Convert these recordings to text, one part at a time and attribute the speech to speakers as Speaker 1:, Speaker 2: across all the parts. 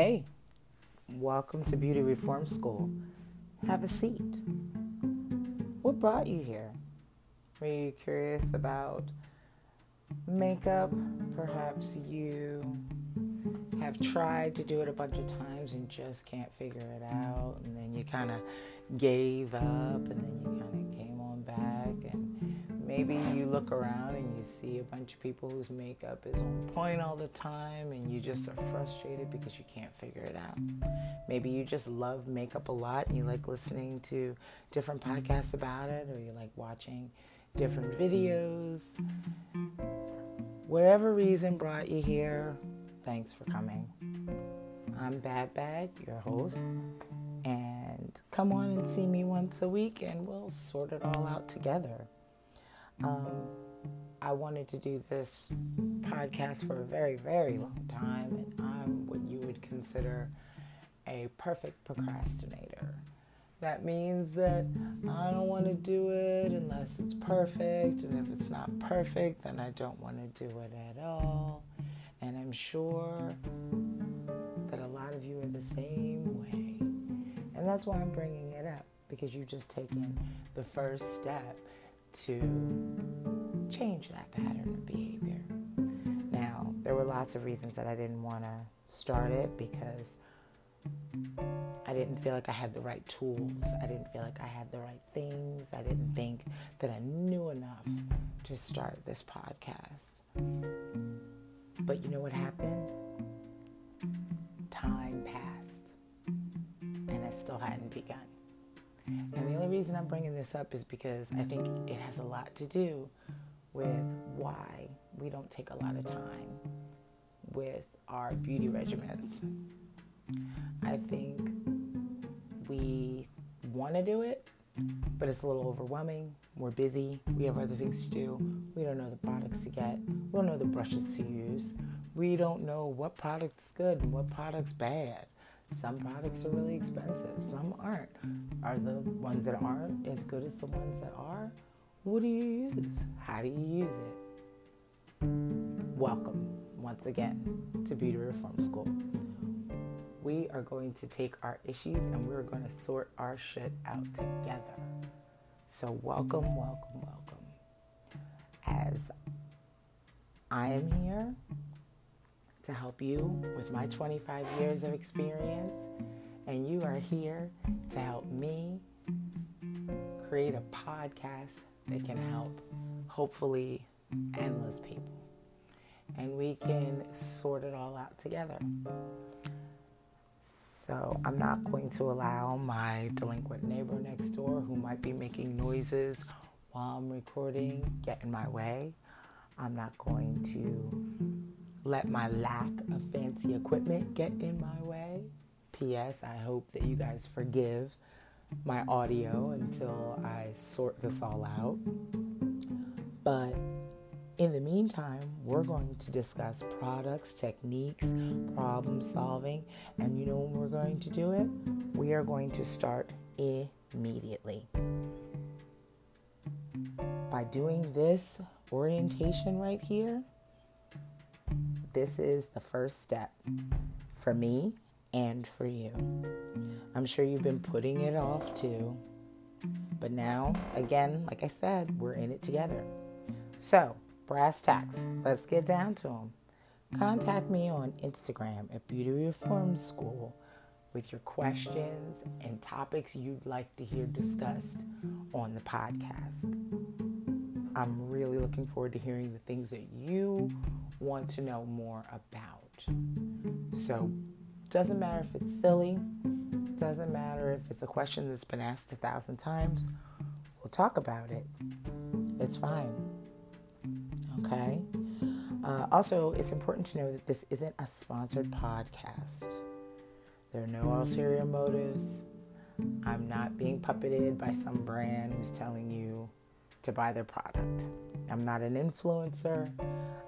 Speaker 1: Hey, welcome to Beauty Reform School. Have a seat. What brought you here? Were you curious about makeup? Perhaps you have tried to do it a bunch of times and just can't figure it out, and then you kind of gave up, and then you kind of came on back, and maybe you look around and you see a bunch of people whose makeup is on point all the time, and you just are frustrated because you can't figure it out. Maybe you just love makeup a lot and you like listening to different podcasts about it, or you like watching different videos. Whatever reason brought you here, thanks for coming. I'm BadBad, your host, and come on and see me once a week and we'll sort it all out together. Um, I wanted to do this podcast for a very, very long time, and I'm what you would consider a perfect procrastinator. That means that I don't want to do it unless it's perfect, and if it's not perfect, then I don't want to do it at all. And I'm sure that a lot of you are the same way. And that's why I'm bringing it up, because you've just taken the first step to change that pattern of behavior. Now, there were lots of reasons that I didn't want to start it because I didn't feel like I had the right tools. I didn't feel like I had the right things. I didn't think that I knew enough to start this podcast. But you know what happened? Time passed, and I still hadn't begun. And the only reason I'm bringing this up is because I think it has a lot to do with why we don't take a lot of time with our beauty regimens. I think we want to do it, but it's a little overwhelming. We're busy. We have other things to do. We don't know the products to get. We don't know the brushes to use. We don't know what product's good and what product's bad. Some products are really expensive, some aren't. Are the ones that aren't as good as the ones that are? What do you use? How do you use it? Welcome once again to Beauty Reform School. We are going to take our issues and we're going to sort our shit out together. So, welcome, welcome, welcome. As I am here to help you with my 25 years of experience, and you are here to help me create a podcast that can help, hopefully, endless people. And we can sort it all out together. So I'm not going to allow my delinquent neighbor next door who might be making noises while I'm recording get in my way. I'm not going to let my lack of fancy equipment get in my way. P.S. I hope that you guys forgive my audio until I sort this all out. But in the meantime, we're going to discuss products, techniques, problem solving, and you know when we're going to do it? We are going to start immediately. By doing this orientation right here, this is the first step for me and for you. I'm sure you've been putting it off too. But now, again, like I said, we're in it together. So, brass tacks, let's get down to them. Contact me on Instagram at Beauty Reform School with your questions and topics you'd like to hear discussed on the podcast. I'm really looking forward to hearing the things that you want to know more about. So, doesn't matter if it's silly, doesn't matter if it's a question that's been asked a thousand times, we'll talk about it. It's fine. Okay? Uh, also, it's important to know that this isn't a sponsored podcast. There are no ulterior motives. I'm not being puppeted by some brand who's telling you to buy their product. I'm not an influencer.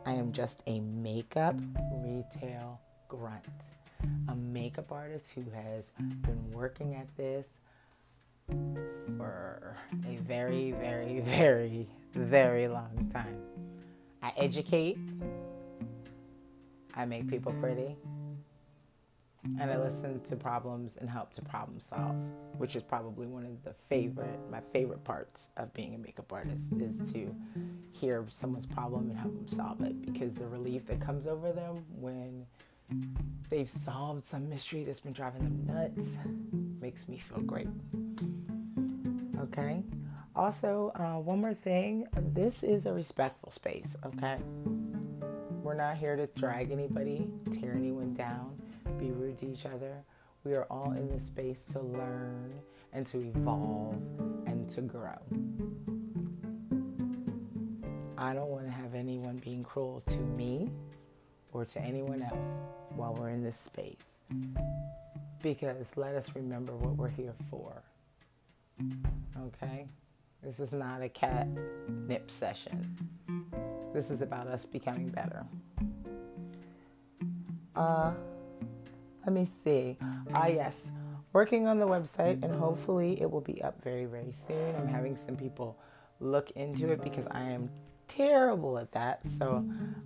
Speaker 1: I am just a makeup retail grunt, a makeup artist who has been working at this for a very, very, very, very long time. I educate, I make people pretty, and I listen to problems and help to problem solve, which is probably one of the favorite, my favorite parts of being a makeup artist is to hear someone's problem and help them solve it because the relief that comes over them when they've solved some mystery that's been driving them nuts makes me feel great. Okay. Also, uh, one more thing this is a respectful space, okay? We're not here to drag anybody, tear anyone down be rude to each other. We are all in this space to learn and to evolve and to grow. I don't want to have anyone being cruel to me or to anyone else while we're in this space. Because let us remember what we're here for. Okay? This is not a cat nip session. This is about us becoming better. Uh, let me see. Ah, yes. Working on the website, and hopefully it will be up very, very soon. I'm having some people look into it because I am terrible at that. So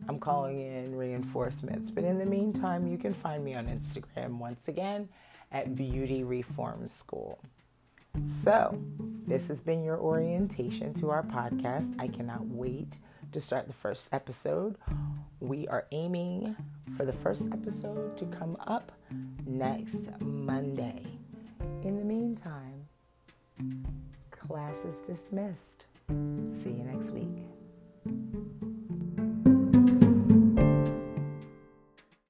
Speaker 1: I'm calling in reinforcements. But in the meantime, you can find me on Instagram once again at Beauty Reform School. So, this has been your orientation to our podcast. I cannot wait to start the first episode. We are aiming for the first episode to come up next Monday. In the meantime, class is dismissed. See you next week.